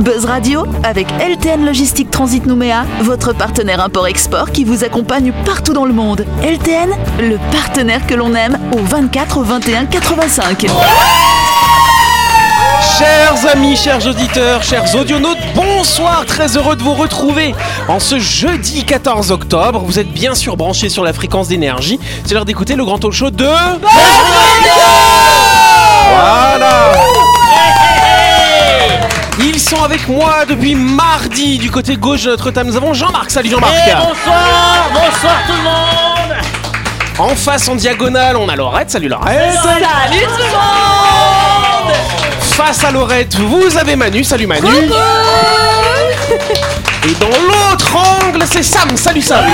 Buzz Radio avec LTN Logistique Transit Nouméa, votre partenaire import-export qui vous accompagne partout dans le monde. LTN, le partenaire que l'on aime au 24 21 85. Chers amis, chers auditeurs, chers audionautes, bonsoir, très heureux de vous retrouver en ce jeudi 14 octobre. Vous êtes bien sûr branchés sur la fréquence d'énergie. C'est l'heure d'écouter le grand talk show de... Voilà Ils sont avec moi depuis mardi du côté gauche de notre table. Nous avons Jean-Marc. Salut Jean-Marc Et bonsoir, bonsoir tout le monde En face en diagonale, on a Laurette. Salut Laurette Salut tout le monde Face à Laurette, vous avez Manu. Salut Manu Et dans l'autre angle, c'est Sam. Salut Sam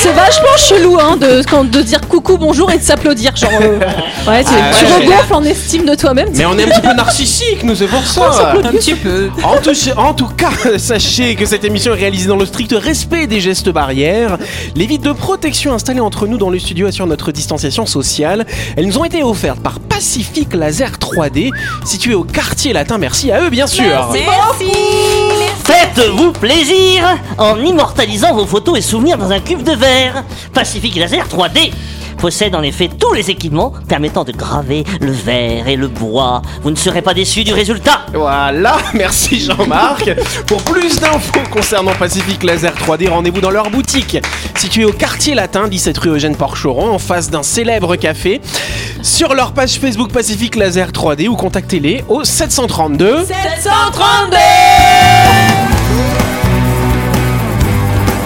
C'est vachement chelou hein, de, quand- de dire coucou, bonjour et de s'applaudir. Genre, euh, ouais, tu, Ah, tu ouais. regonfles en estime de toi-même. Mais on est un petit peu narcissique, nous, c'est pour ça. Un petit peu. En tout, en tout cas, sachez que cette émission est réalisée dans le strict respect des gestes barrières. Les vides de protection installées entre nous dans le studio assurent notre distanciation sociale. Elles nous ont été offertes par Pacific Laser 3D, situé au quartier latin. Merci à eux, bien sûr. Faites-vous plaisir en immortalisant vos photos et souvenirs dans un cube de verre. Pacific Laser 3D possède en effet tous les équipements permettant de graver le verre et le bois. Vous ne serez pas déçus du résultat. Voilà, merci Jean-Marc. Pour plus d'infos concernant Pacific Laser 3D, rendez-vous dans leur boutique, située au quartier latin, 17 rue Eugène Porcheron, en face d'un célèbre café. Sur leur page Facebook Pacific Laser 3D ou contactez-les au 732. 732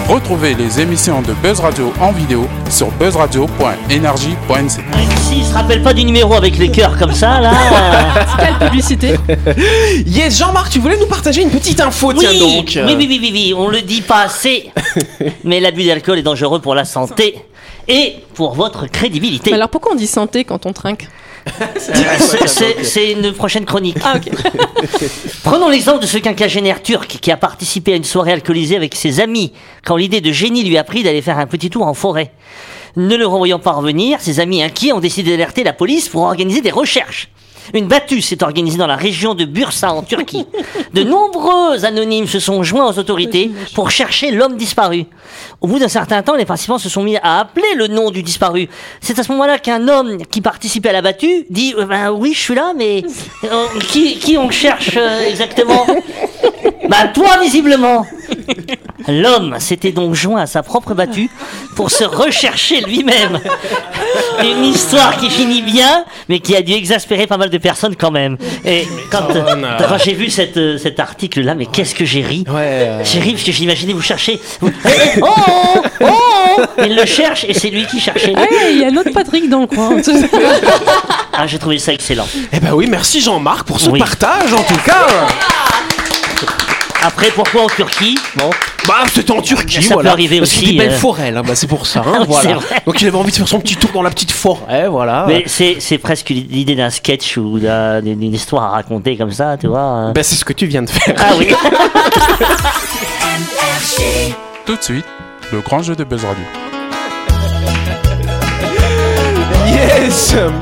Retrouvez les émissions de Buzz Radio en vidéo sur buzzradio.energie.nc. S'il se rappelle pas du numéro avec les cœurs comme ça, là. Quelle publicité Yes, Jean-Marc, tu voulais nous partager une petite info, tiens oui, donc. oui, oui, oui, oui, oui, on le dit pas assez. Mais l'abus d'alcool est dangereux pour la santé et pour votre crédibilité. Mais Alors pourquoi on dit santé quand on trinque? C'est- c'est- une prochaine chronique. Ah. Prenons l'exemple de ce quinquagénaire turc qui a participé à une soirée alcoolisée avec ses amis quand l'idée de génie lui a pris d'aller faire un petit tour en forêt. Ne le revoyant pas revenir, ses amis inquiets ont décidé d'alerter la police pour organiser des recherches. Une battue s'est organisée dans la région de Bursa en Turquie. De nombreux anonymes se sont joints aux autorités pour chercher l'homme disparu. Au bout d'un certain temps, les participants se sont mis à appeler le nom du disparu. C'est à ce moment-là qu'un homme qui participait à la battue dit euh, ben oui, je suis là, mais euh, qui, qui on cherche euh, exactement? Bah toi, visiblement. L'homme s'était donc joint à sa propre battue pour se rechercher lui-même. Une histoire qui finit bien, mais qui a dû exaspérer pas mal de personnes quand même. Et quand, euh, quand j'ai vu cette, euh, cet article-là, mais qu'est-ce que j'ai ri Ouais, euh, J'ai ri parce que j'imaginais vous chercher. vous- Eh, eh, Oh, oh, oh, oh Il le cherche et c'est lui qui cherchait. Ah ouais, il y a notre Patrick dans le coin. Ah, j'ai trouvé ça excellent. Eh ben oui, merci Jean-Marc pour ce Oui. partage en tout cas. Après, pourquoi en Turquie Bon, Bah, c'était en Turquie, Ça peut arriver Parce qu'il aussi, dit belle euh. forêt là, bah c'est pour ça. hein, voilà. Donc il avait envie de faire son petit tour dans la petite forêt, voilà. mais c'est c'est presque l'idée d'un sketch ou d'un- d'une d'une histoire à raconter comme ça, tu vois. hein. Bah c'est ce que tu viens de faire. Ah oui. Tout de suite, le grand jeu de Buzz Radio.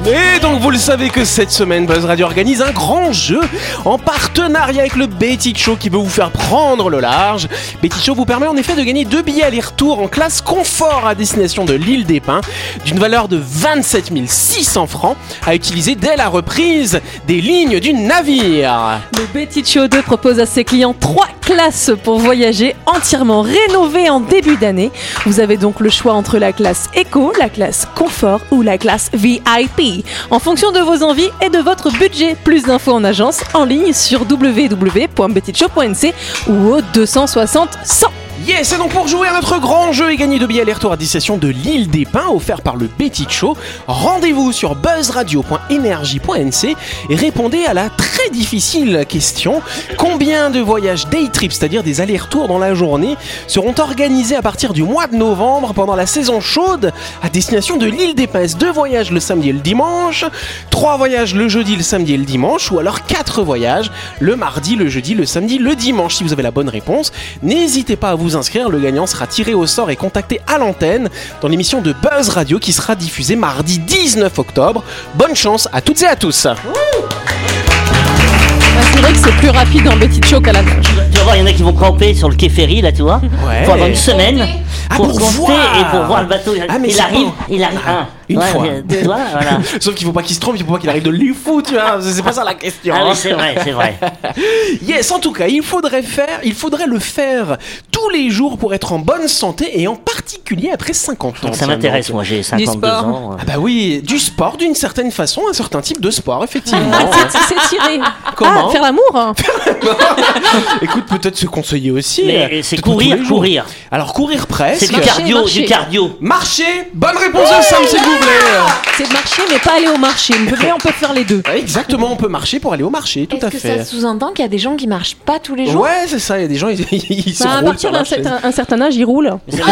Mais donc vous le savez que cette semaine Buzz Radio organise un grand jeu en partenariat avec le Betty Show qui veut vous faire prendre le large. Betty Show vous permet en effet de gagner deux billets aller-retour en classe confort à destination de l'île des Pins d'une valeur de 27 600 francs à utiliser dès la reprise des lignes du navire. Le Betty Show 2 propose à ses clients trois classes pour voyager entièrement rénovées en début d'année. Vous avez donc le choix entre la classe Eco, la classe Confort ou la classe VIP en fonction de vos envies et de votre budget. Plus d'infos en agence en ligne sur www.bettyshow.nc ou au 260 100. Yes, et donc pour jouer à notre grand jeu et gagner deux billets aller-retour à destination de l'île des Pins offert par le Betty Show, rendez-vous sur buzzradio.energie.nc et répondez à la très difficile question combien de voyages day trip, c'est-à-dire des allers-retours dans la journée, seront organisés à partir du mois de novembre pendant la saison chaude à destination de l'île des Pins? Deux voyages le samedi et le dimanche, trois voyages le jeudi, le samedi et le dimanche, ou alors quatre voyages le mardi, le jeudi, le samedi, le dimanche. Si vous avez la bonne réponse, n'hésitez pas à vous inscrire. Le gagnant sera tiré au sort et contacté à l'antenne dans l'émission de Buzz Radio qui sera diffusée mardi 19 octobre. Bonne chance à toutes et à tous. C'est vrai que c'est plus rapide en Betty Choc qu'à la nage. Tu vas voir, il y en a qui vont camper sur le quai ferry, là, tu vois. Ouais. Pendant une semaine. Ah, pour, pour compter voir. et pour voir le bateau. Ah, mais il c'est arrive, bon. il arrive. Ah, hein. Une Ouais, fois. Tu vois, voilà. Sauf qu'il faut pas qu'il se trompe, il faut pas qu'il arrive de l'UFO, tu vois. C'est pas ça la question. Ah hein. oui, c'est vrai, c'est vrai. Yes, en tout cas, il faudrait faire, il faudrait le faire tous les jours pour être en bonne santé et en particulier après 50 ans. Ça m'intéresse, moi, j'ai 52 sport. ans. Ah bah oui, du sport d'une certaine façon, un certain type de sport, effectivement. C'est tiré. Comment Ah, faire l'amour hein. Écoute, peut-être se conseiller aussi. Mais euh, c'est courir, courir. Alors courir presque. C'est du cardio, marcher. du cardio. Marcher, bonne réponse de Sam, s'il vous plaît. C'est de marcher, mais pas aller au marché. On peut, on peut faire les deux. Exactement, on peut marcher pour aller au marché, tout Est-ce à que fait. ça sous-entend qu'il y a des gens qui marchent pas tous les jours Ouais, c'est ça, il y a des gens, ils, ils se Bah, à partir d'un certain, un certain âge, ils roulent. Ça veut,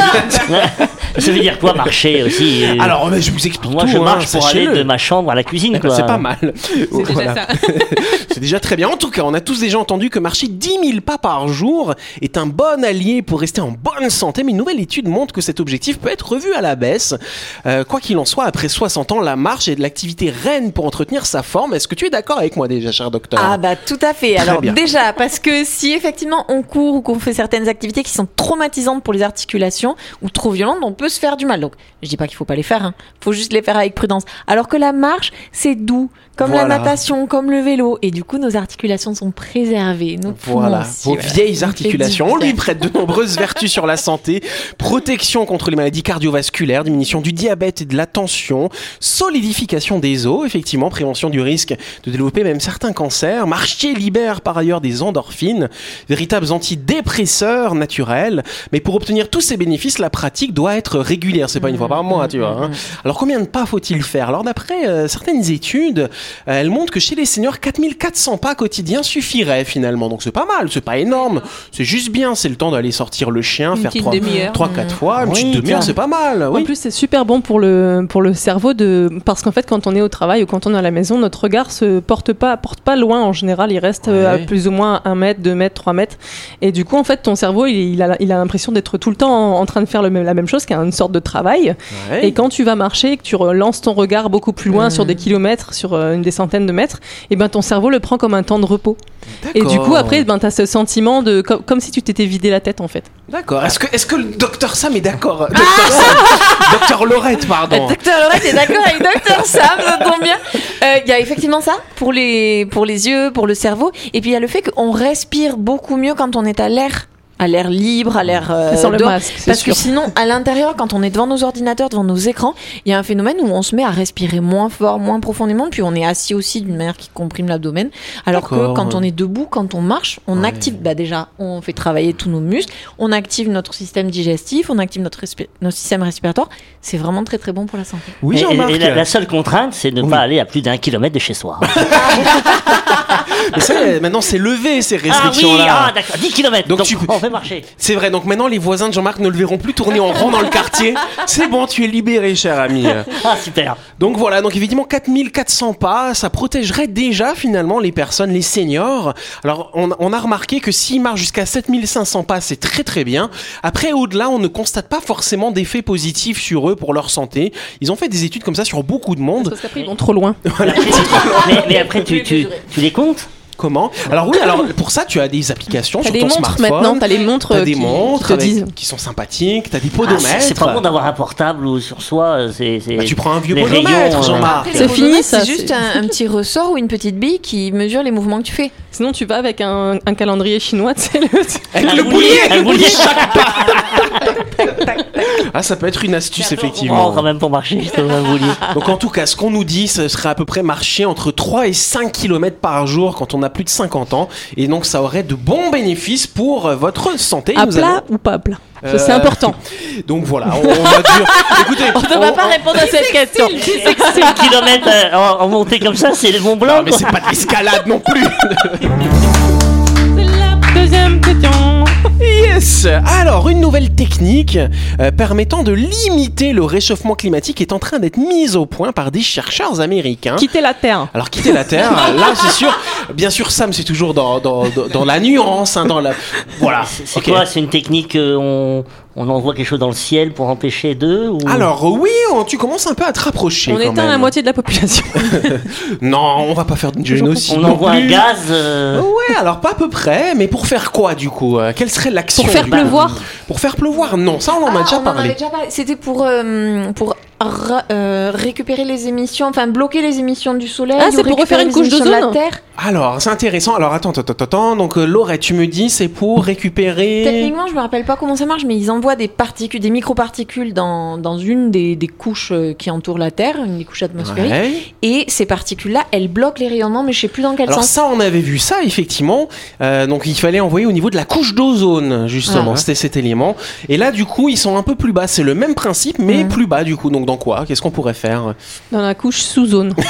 dire... ça veut dire quoi marcher aussi euh, Alors, mais je vous explique moi tout, je hein, marche pour aller de ma chambre à la cuisine. C'est pas mal. C'est déjà ça. C'est déjà très bien. En tout cas, on a tous déjà entendu que marcher 10 000 pas par jour est un bon allié pour rester en bonne santé. Mais une nouvelle étude montre que cet objectif peut être revu à la baisse. Euh, quoi qu'il en soit, après 60 ans, la marche est de l'activité reine pour entretenir sa forme. Est-ce que tu es d'accord avec moi déjà, cher docteur? Ah bah tout à fait. Très Alors bien. déjà parce que si effectivement on court ou qu'on fait certaines activités qui sont traumatisantes pour les articulations ou trop violentes, on peut se faire du mal. Donc je dis pas qu'il faut pas les faire, hein. faut juste les faire avec prudence. Alors que la marche c'est doux, comme Voilà. la natation, comme le vélo, et du coup nos articulations sont préservées. Nos Voilà, aussi, vos voilà. vieilles articulations. On lui prête de nombreuses vertus sur la santé, protection contre les maladies cardiovasculaires, diminution du diabète et de la tension, solidification des os, effectivement, prévention du risque de développer même certains cancers. Marcher libère par ailleurs des endorphines, véritables antidépresseurs naturels. Mais pour obtenir tous ces bénéfices, la pratique doit être régulière. C'est pas une fois par mois, tu vois. hein. Alors combien de pas faut-il faire? Alors d'après euh, certaines études, euh, elles montrent que chez les seniors, 4400 pas quotidiens suffiraient finalement. Donc c'est pas mal, c'est pas énorme, c'est juste bien. C'est le temps d'aller sortir le chien, Une faire 3 demi-heure. 4 fois, une Oui, petite demi-heure, c'est pas mal. En plus, c'est super bon pour le, pour le cerveau de, parce qu'en fait, quand on est au travail ou quand on est à la maison, notre regard se porte pas, porte pas loin en général. Il reste euh, à plus ou moins 1 mètre, 2 mètres, 3 mètres. Et du coup, en fait, ton cerveau, il, il a, il a l'impression d'être tout le temps en, en train de faire le même- la même chose, qui est une sorte de travail. Ouais. Et quand tu vas marcher et que tu relances ton regard beaucoup plus loin sur des kilomètres, sur euh, une des centaines de mètres, et ben ton cerveau le prend comme un temps de repos. Et du coup, après, ben, tu as ce sentiment de comme, comme si tu t'étais vidé la tête en fait. D'accord. Est-ce que, est-ce que le docteur Sam est d'accord? Docteur Sam. Docteur Laurette, pardon. Euh, Docteur Laurette est d'accord avec Docteur Sam, ça tombe bien. Euh, Il y a effectivement ça pour les, pour les yeux, pour le cerveau. Et puis il y a le fait qu'on respire beaucoup mieux quand on est à l'air. À l'air libre, à l'air. euh, Sans le dehors. masque, c'est Parce sûr. que sinon, à l'intérieur, quand on est devant nos ordinateurs, devant nos écrans, il y a un phénomène où on se met à respirer moins fort, moins profondément, puis on est assis aussi d'une manière qui comprime l'abdomen. Alors que quand ouais. on est debout, quand on marche, on Ouais. active, bah déjà, on fait travailler tous nos muscles, on active notre système digestif, on active notre, respi- notre système respiratoire. C'est vraiment très très bon pour la santé. Oui, Et- et- la, la seule contrainte, c'est de ne Oui. pas aller à plus d'un kilomètre de chez soi. Mais ça, maintenant, c'est levé ces ah oui, restrictions-là. ah d'accord, 10 kilomètres. Donc Donc, tu- fait marcher. C'est vrai, donc maintenant les voisins de Jean-Marc ne le verront plus tourner en rond dans le quartier. C'est bon, tu es libéré, cher ami. Ah super. Donc voilà, donc évidemment 4400 pas, ça protégerait déjà finalement les personnes, les seniors. Alors on, on a remarqué que s'ils marchent jusqu'à 7500 pas, c'est très très bien. Après, au-delà, on ne constate pas forcément d'effets positifs sur eux pour leur santé. Ils ont fait des études comme ça sur beaucoup de monde. Parce qu'après, ils vont trop loin. mais, mais après, tu, tu, tu les comptes? Comment Alors oui, alors pour ça, tu as des applications T'as sur des ton montres smartphone. maintenant, t'as les montres T'as euh, des qui, montres qui te avec- disent. qui sont sympathiques, t'as des Ah, podomètres. c'est- C'est pas bon d'avoir un portable ou sur soi. euh, C'est, Bah, tu prends un vieux les podomètre, rayons, euh, Jean-Marc. C'est fini, ça, C'est juste un, un petit ressort ou une petite bille qui mesure les mouvements que tu fais. Sinon, tu vas avec un, un calendrier chinois, tu sais, le- Avec le boulier, un boulier. Ah, ça peut être une astuce, effectivement. quand même pour marcher, je boulier. Donc en tout cas, ce qu'on nous dit, ce serait à peu près marcher entre 3 et 5 km par jour quand on a plus de 50 ans. Et donc ça aurait de bons bénéfices pour euh, votre santé. à Nous plat allons- ou pas à plat? Ça, Euh, C'est important. Donc voilà, on, on va dire... Écoutez, On ne va pas répondre à cette question. 5 km en, en montée comme ça, c'est le Mont Blanc. Non, mais c'est pas de l'escalade non plus C'est la deuxième question. Yes Alors, une nouvelle technique euh, permettant de limiter le réchauffement climatique est en train d'être mise au point par des chercheurs américains. Quitter la Terre. Alors quitter la Terre, là c'est sûr, bien sûr Sam c'est toujours dans, dans, dans, dans la nuance, hein, dans la... Voilà. C'est Ok. quoi C'est une technique euh, on, On envoie quelque chose dans le ciel pour empêcher d'eux ou... Alors oui, on- tu commences un peu à te rapprocher. On quand éteint même. la moitié de la population. Non, on va pas faire de génocide. on envoie un gaz. euh, Ouais, alors pas à peu près, mais pour faire quoi du coup Euh, Quelle serait l'action Pour faire pleuvoir Pour faire pleuvoir Non, ça on en a Ah, déjà on en parlé. avait déjà parlé. C'était pour, euh, pour euh, récupérer les émissions, enfin bloquer les émissions du soleil. Ah, c'est ou pour refaire une couche de la d'ozone Terre. Alors, c'est intéressant. Alors attends, attends, attends. Donc euh, Laurette, tu me dis c'est pour récupérer. Techniquement, je me rappelle pas comment ça marche, mais ils envoient des particules, des microparticules dans, dans une des, des couches euh, qui entourent la Terre, une des couches atmosphériques. Ouais. Et ces particules-là, elles bloquent les rayonnements, mais je sais plus dans quel Alors sens. ça, on avait vu ça effectivement. Euh, donc il fallait envoyer au niveau de la couche d'ozone justement. Ah. C'était cet élément. Et là, du coup, ils sont un peu plus bas. C'est le même principe, mais Mhm. plus bas du coup. Donc dans quoi? Qu'est-ce qu'on pourrait faire? Dans la couche sous-zone.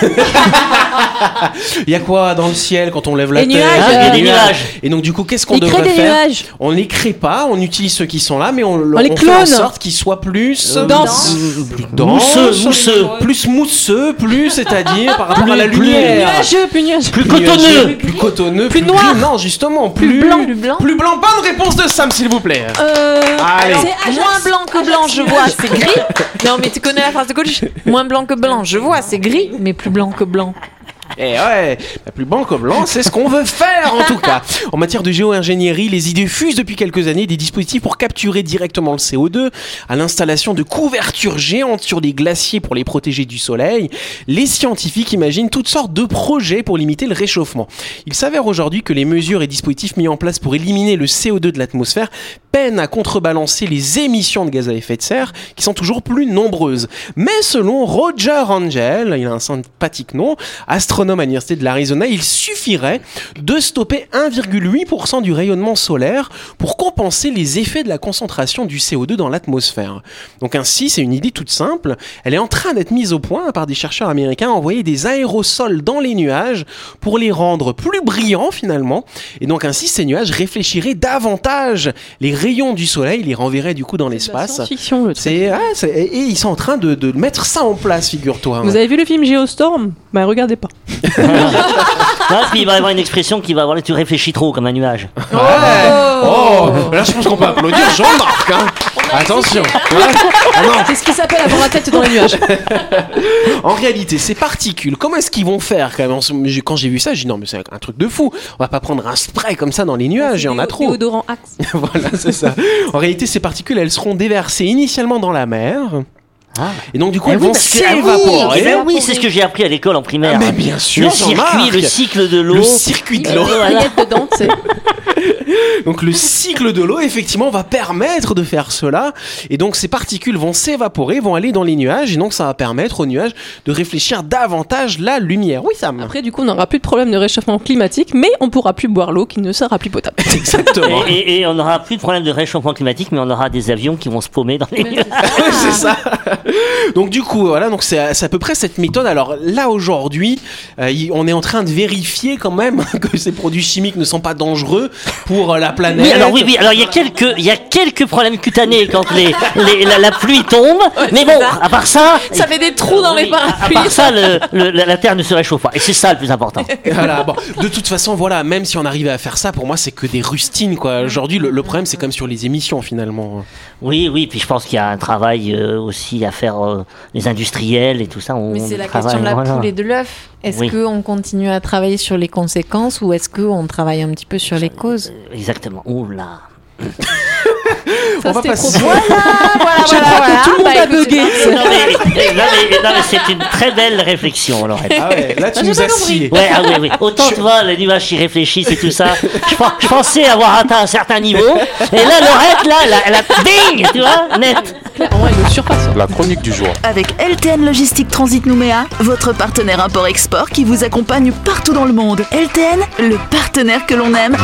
Il y a quoi dans le ciel quand on lève la Les tête? nuages, Ah, il y a des nuages. Et donc du coup, qu'est-ce qu'on devrait des faire? nuages. On les crée pas, on utilise ceux qui sont là, mais on, On les fait en clone. sorte qu'ils soient plus Euh, Dense. plus denses, Mousseux, mousseux. plus mousseux, plus c'est-à-dire par rapport à la lumière. Nuageux, plus nuageux. Plus Plus cotonneux. plus cotonneux, Plus noir. non justement, plus, Plus blanc, plus blanc. plus blanc. Bonne réponse de Sam, s'il vous plaît. Euh, Allez. c'est. Moins blanc que blanc, je vois, c'est gris. Non, mais tu connais la phrase de coach Moins blanc que blanc, je vois, c'est gris, mais plus blanc que blanc. Et ouais, bah, plus blanc que blanc, c'est ce qu'on veut faire en tout cas. En matière de géo-ingénierie, les idées fusent depuis quelques années des dispositifs pour capturer directement le CO2, à l'installation de couvertures géantes sur les glaciers pour les protéger du soleil. Les scientifiques imaginent toutes sortes de projets pour limiter le réchauffement. Il s'avère aujourd'hui que les mesures et dispositifs mis en place pour éliminer le CO2 de l'atmosphère peinent à contrebalancer les émissions de gaz à effet de serre qui sont toujours plus nombreuses. Mais selon Roger Angel, il a un sympathique nom, astronome à l'université de l'Arizona, il suffirait de stopper 1,8% du rayonnement solaire pour compenser les effets de la concentration du CO2 dans l'atmosphère. Donc ainsi, c'est une idée toute simple, elle est en train d'être mise au point par des chercheurs américains à envoyer des aérosols dans les nuages pour les rendre plus brillants finalement, et donc ainsi ces nuages réfléchiraient davantage les rayons du soleil, les renverraient du coup dans l'espace. C'est ah, et et ils sont en train de, de mettre ça en place, figure-toi. Vous avez vu le film Geostorm Bah regardez pas. Ah, puis il va y avoir une expression qui va avoir tu réfléchis trop comme un nuage. Ouais. Oh, là je pense qu'on peut applaudir Jean-Marc. hein. Attention. Ouais. Ah non. C'est ce qui s'appelle avoir la tête dans les nuages. En réalité, ces particules, comment est-ce qu'ils vont faire quand même? En ce- Quand j'ai vu ça, j'ai dit non mais c'est un truc de fou. On va pas prendre un spray comme ça dans les nuages, il y en a trop. Déodorant Axe. voilà, c'est ça. En réalité, ces particules, elles seront déversées initialement dans la mer. Ah. Et donc du coup, Ah elles oui, vont s'évaporer. eh ben oui, c'est ce que j'ai appris à l'école en primaire. Ah, mais bien sûr, le circuit, le cycle de l'eau. Le circuit de l'eau. Voilà. Dedans, tu sais. Donc le cycle de l'eau, effectivement, va permettre de faire cela. Et donc ces particules vont s'évaporer, vont aller dans les nuages. Et donc ça va permettre aux nuages de réfléchir davantage la lumière. Oui, Sam. Après, du coup, on n'aura plus de problème de réchauffement climatique, mais on pourra plus boire l'eau qui ne sera plus potable. Exactement. Et, et- et on n'aura plus de problème de réchauffement climatique, mais on aura des avions qui vont se paumer dans les nuages. c'est ça. Donc du coup, voilà, donc c'est c'est à peu près cette méthode. Alors là aujourd'hui, euh, on est en train de vérifier quand même que ces produits chimiques ne sont pas dangereux pour euh, la planète. Oui, alors oui, oui, alors il y a quelques, il y a quelques problèmes cutanés quand les, les- la, la pluie tombe, mais bon, ça. à part ça, Ça fait des trous dans les oui, à- À parapluies. part ça, le- le- la, la Terre ne se réchauffe pas, et c'est ça le plus important. Voilà, bon, de toute façon, voilà, même si on arrivait à faire ça, pour moi, c'est que des rustines, quoi. Aujourd'hui, le, le problème, c'est comme sur les émissions, finalement. Oui, oui, puis je pense qu'il y a un travail euh, aussi à faire euh, les industriels et tout ça. On, Mais c'est la travaille, question de la voilà. poule et de l'œuf. Est-ce Oui. qu'on continue à travailler sur les conséquences ou est-ce qu'on travaille un petit peu sur les causes? Exactement. Ouh là. Ça, on va passer. trop- Voilà, voilà, Je crois que tout le monde Bah, a bugué. c'est Non mais, non, mais- non, mais c'est une très belle réflexion, Laurette. Ah ouais, là, tu nous as scié. Ouais, ah oui, oui. Autant, tu vois, les nuages qui réfléchissent et tout ça. Je, je pensais avoir atteint un certain niveau. Et là, Laurette, là, elle a, elle a bing, tu vois, net. Clairement, il le surpasse. La chronique du jour. Avec LTN Logistique Transit Nouméa, votre partenaire import-export qui vous accompagne partout dans le monde. LTN, le partenaire que l'on aime.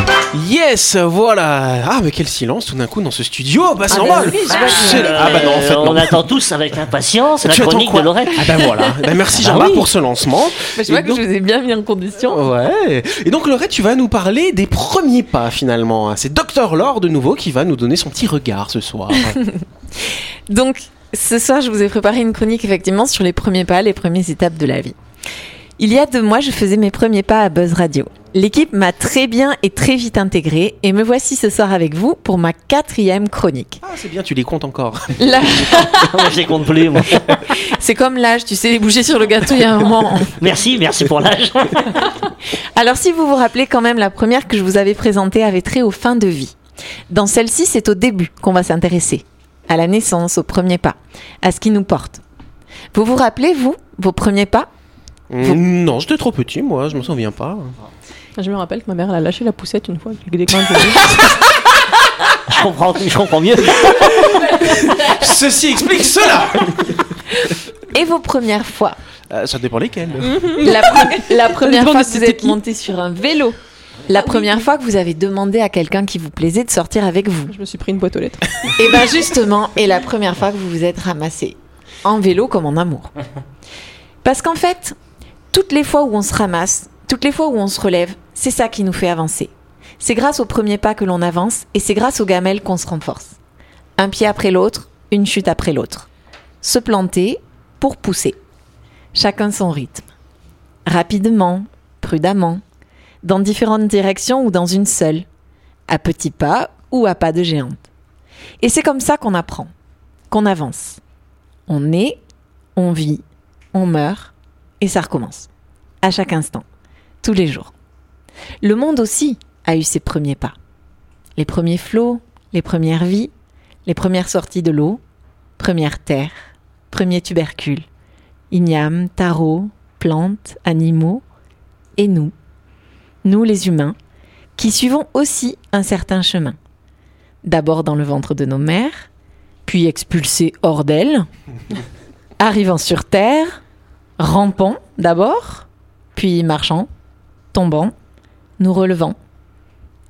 Yes, voilà. Ah, mais quel silence tout d'un coup dans ce studio. Bah, c'est Ah, normal. bah oui, C'est- Ah, bah non, en fait, non. on attend tous avec impatience la Tu chronique quoi de Laurette. Ah, bah voilà. Bah, merci Ah Jean-Marc oui. pour ce lancement. Je vois Et que donc- je vous ai bien mis en condition. Ouais. Et donc, Laurette, tu vas nous parler des premiers pas, finalement. C'est Dr. Laure, de nouveau, qui va nous donner son petit regard ce soir. Donc, ce soir, je vous ai préparé une chronique effectivement sur les premiers pas, les premières étapes de la vie. Il y a deux mois, je faisais mes premiers pas à Buzz Radio. L'équipe m'a très bien et très vite intégrée et me voici ce soir avec vous pour ma quatrième chronique. Ah, c'est bien, tu les comptes encore. Moi, je les compte plus, moi. c'est comme l'âge, tu sais, les bouger sur le gâteau, il y a un moment. Merci, merci pour l'âge. Alors si vous vous rappelez quand même, la première que je vous avais présentée avait trait aux fins de vie. Dans celle-ci, c'est au début qu'on va s'intéresser. À la naissance, au premier pas, à ce qui nous porte. Vous vous rappelez, vous, vos premiers pas? Mm, Non, j'étais trop petit, moi, je m'en souviens pas. Je me rappelle que ma mère elle a lâché la poussette une fois. que je comprends, je comprends mieux. Ceci explique cela Et vos premières fois? Euh, Ça dépend lesquels. La, pre- la première fois que vous c'était êtes monté sur un vélo La première fois que vous avez demandé à quelqu'un qui vous plaisait de sortir avec vous je me suis pris une boîte aux lettres. Et bien justement, et la première fois que vous vous êtes ramassé en vélo comme en amour. Parce qu'en fait, toutes les fois où on se ramasse, toutes les fois où on se relève, c'est ça qui nous fait avancer. C'est grâce au premier pas que l'on avance et c'est grâce aux gamelles qu'on se renforce. Un pied après l'autre, une chute après l'autre. Se planter pour pousser. Chacun son rythme. Rapidement, prudemment, dans différentes directions ou dans une seule. À petits pas ou à pas de géante. Et c'est comme ça qu'on apprend, qu'on avance. On naît, on vit, on meurt, et ça recommence. À chaque instant, tous les jours. Le monde aussi a eu ses premiers pas. Les premiers flots, les premières vies, les premières sorties de l'eau, première terre, premiers tubercules, ignames, tarots, plantes, animaux, et nous, nous les humains, qui suivons aussi un certain chemin d'abord dans le ventre de nos mères, puis expulsés hors d'elles, arrivant sur Terre, rampant d'abord, puis marchant, tombant, nous relevant,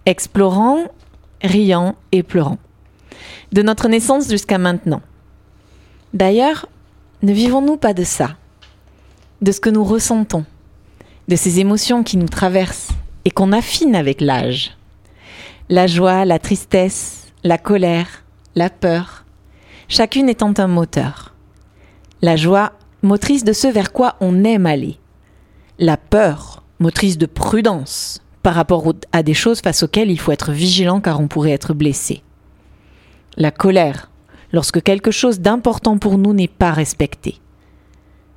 explorant, riant et pleurant. De notre naissance jusqu'à maintenant. D'ailleurs, ne vivons-nous pas de ça? De ce que nous ressentons? De ces émotions qui nous traversent et qu'on affine avec l'âge la joie, la tristesse, la colère, la peur, chacune étant un moteur. La joie, motrice de ce vers quoi on aime aller. La peur, motrice de prudence par rapport à des choses face auxquelles il faut être vigilant car on pourrait être blessé. La colère, lorsque quelque chose d'important pour nous n'est pas respecté.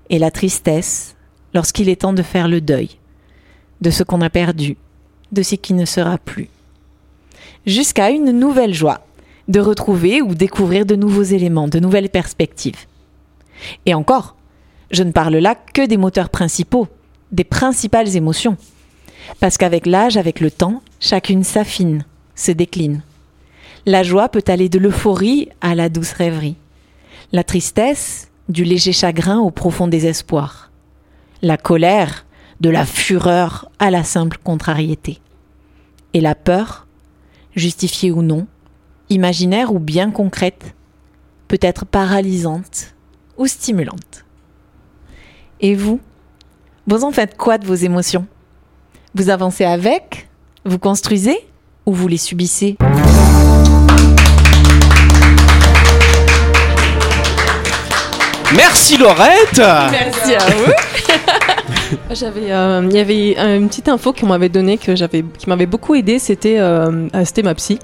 Et la tristesse, lorsqu'il est temps de faire le deuil de ce qu'on a perdu, de ce qui ne sera plus jusqu'à une nouvelle joie de retrouver ou découvrir de nouveaux éléments, de nouvelles perspectives. Et encore, je ne parle là que des moteurs principaux, des principales émotions. Parce qu'avec l'âge, avec le temps, chacune s'affine, se décline. La joie peut aller de l'euphorie à la douce rêverie. La tristesse, du léger chagrin au profond désespoir. La colère, de la fureur à la simple contrariété. Et la peur, justifiée ou non, imaginaire ou bien concrète, peut être paralysante ou stimulante. Et vous Vous en faites quoi de vos émotions? Vous avancez avec Vous construisez Ou vous les subissez? Merci Laurette Merci à vous J'avais, euh, il y avait une petite info qu'on m'avait donnée que j'avais, qui m'avait beaucoup aidé. C'était, euh, euh, c'était ma psy,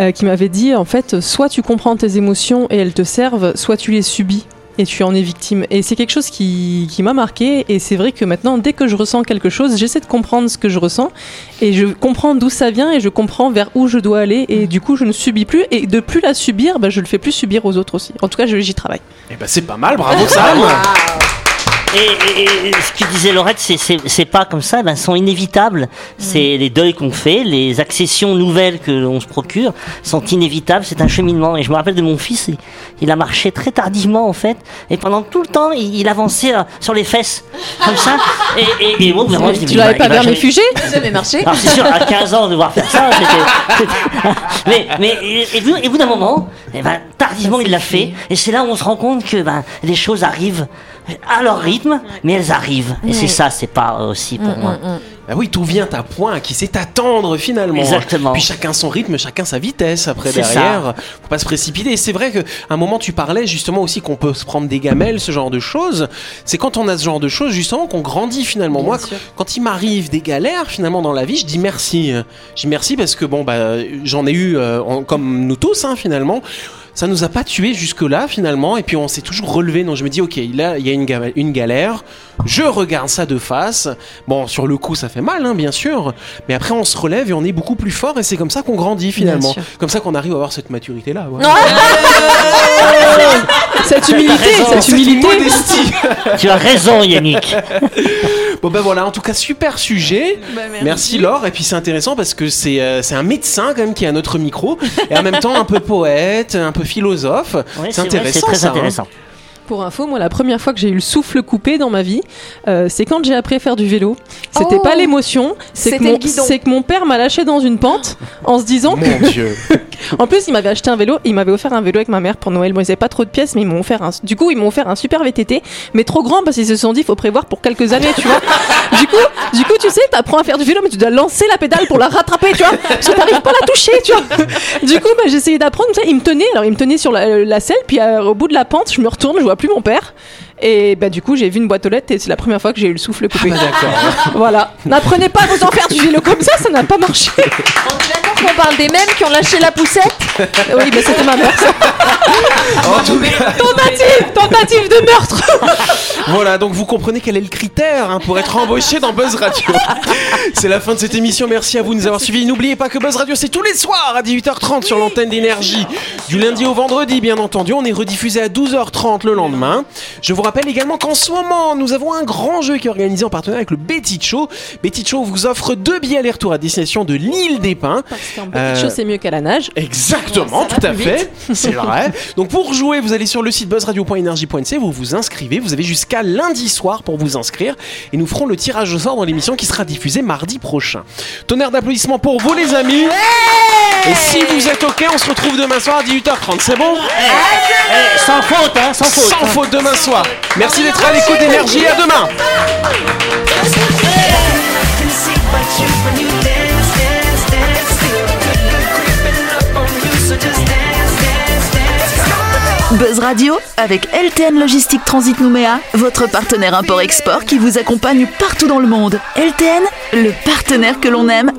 euh, qui m'avait dit en fait, soit tu comprends tes émotions et elles te servent, soit tu les subis et tu en es victime. Et c'est quelque chose qui, qui m'a marqué. Et c'est vrai que maintenant, dès que je ressens quelque chose, j'essaie de comprendre ce que je ressens et je comprends d'où ça vient et je comprends vers où je dois aller. Et du coup, je ne subis plus. Et de plus la subir, bah, je le fais plus subir aux autres aussi. En tout cas, j'y travaille. Eh ben c'est pas mal, bravo Sam Et, et- et ce que disait Laurette, c'est- c'est c'est pas comme ça, ben, sont inévitables. C'est les deuils qu'on fait, les accessions nouvelles que l'on se procure sont inévitables. C'est un cheminement. Et je me rappelle de mon fils, il, il a marché très tardivement en fait, et pendant tout le temps, il, il avançait euh, sur les fesses, comme ça. Et, et, et bon, vraiment, je dis, Tu l'avais pas vers mes jamais- marché alors c'est sûr, à 15 ans, devoir faire ça, c'était... mais, mais, et, et vous, et vous d'un moment, eh ben, tardivement, il l'a fait. Et c'est là où on se rend compte que ben, les choses arrivent à leur rythme, mais elles arrivent. Et c'est ça, c'est pas aussi pour moi. Ah oui, tout vient à point, qui sait attendre finalement. Exactement. Puis chacun son rythme, chacun sa vitesse après C'est derrière. Faut pas se précipiter. Et c'est vrai qu'à un moment tu parlais justement aussi qu'on peut se prendre des gamelles, ce genre de choses. C'est quand on a ce genre de choses justement qu'on grandit finalement. Moi, quand il m'arrive des galères finalement dans la vie, je dis merci. Je dis merci parce que bon bah j'en ai eu euh, en- comme nous tous hein, finalement. Ça nous a pas tués jusque-là finalement et puis on s'est toujours relevé. Donc je me dis ok, là il y a une, ga- une galère. Je regarde ça de face. Bon sur le coup ça fait mal hein, bien sûr, mais après on se relève et on est beaucoup plus fort et c'est comme ça qu'on grandit finalement. Comme ça qu'on arrive à avoir cette maturité là. Cette humilité, cette humilité. Tu as raison, Yannick. Bon ben voilà, en tout cas super sujet. merci. Laure. Et puis c'est intéressant parce que c'est euh, c'est un médecin quand même qui est à notre micro et en même temps un peu poète, un peu philosophe. Ouais, c'est intéressant C'est très ça. hein. Pour info, moi, la première fois que j'ai eu le souffle coupé dans ma vie, euh, c'est quand j'ai appris à faire du vélo. C'était Oh pas l'émotion, c'est que, mon- que père m'a lâché dans une pente en se disant. Mon Dieu. En plus, il m'avait acheté un vélo, il m'avait offert un vélo avec ma mère pour Noël. Moi, ils avaient pas trop de pièces, mais ils m'ont offert un. Du coup, ils m'ont offert un super VTT, mais trop grand parce qu'ils se sont dit, faut prévoir pour quelques années, tu vois. du coup, du coup, tu sais, t'apprends à faire du vélo, mais tu dois lancer la pédale pour la rattraper, tu vois, parce que t'arrives pas à la toucher, tu vois. Du coup, bah, essayé d'apprendre, il me tenait, alors il me tenait sur la, la selle, puis euh, au bout de la pente, je me retourne, je vois plus mon père. Et bah du coup j'ai vu une boîte aux lettres et c'est la première fois que j'ai eu le souffle coupé. Ah, d'accord. voilà. N'apprenez pas à vous en faire du vélo comme ça, ça n'a pas marché. On est d'accord qu'on parle des mêmes qui ont lâché la poussette oui, mais c'était ma mère. ça. En tout cas, Tentative, tentative de meurtre. voilà, donc vous comprenez quel est le critère hein, pour être embauché dans Buzz Radio. C'est la fin de cette émission. Merci à vous de nous avoir suivis. N'oubliez pas que Buzz Radio, c'est tous les soirs à 18h30 sur l'antenne d'énergie. Du lundi au vendredi, bien entendu. On est rediffusé à 12h30 le lendemain. Je vous rappelle également qu'en ce moment, nous avons un grand jeu qui est organisé en partenariat avec le Betty Show. Betty Show vous offre deux billets aller-retour à destination de l'île des Pins. Parce qu'un petit Euh, chose, c'est mieux qu'à la nage. Exactement, tout à fait. C'est vrai. Donc pour jouer, vous allez sur le site buzzradio.energie.nc, vous vous inscrivez. Vous avez jusqu'à lundi soir pour vous inscrire. Et nous ferons le tirage au sort dans l'émission qui sera diffusée mardi prochain. Tonnerre d'applaudissements pour vous, les amis. Et si vous êtes OK, on se retrouve demain soir à 18h30. C'est bon? Eh, sans faute, hein, sans faute. Sans faute demain soir. Merci d'être à l'écoute d'énergie. et À demain. Buzz Radio avec LTN Logistique Transit Nouméa, votre partenaire import-export qui vous accompagne partout dans le monde. LTN, le partenaire que l'on aime.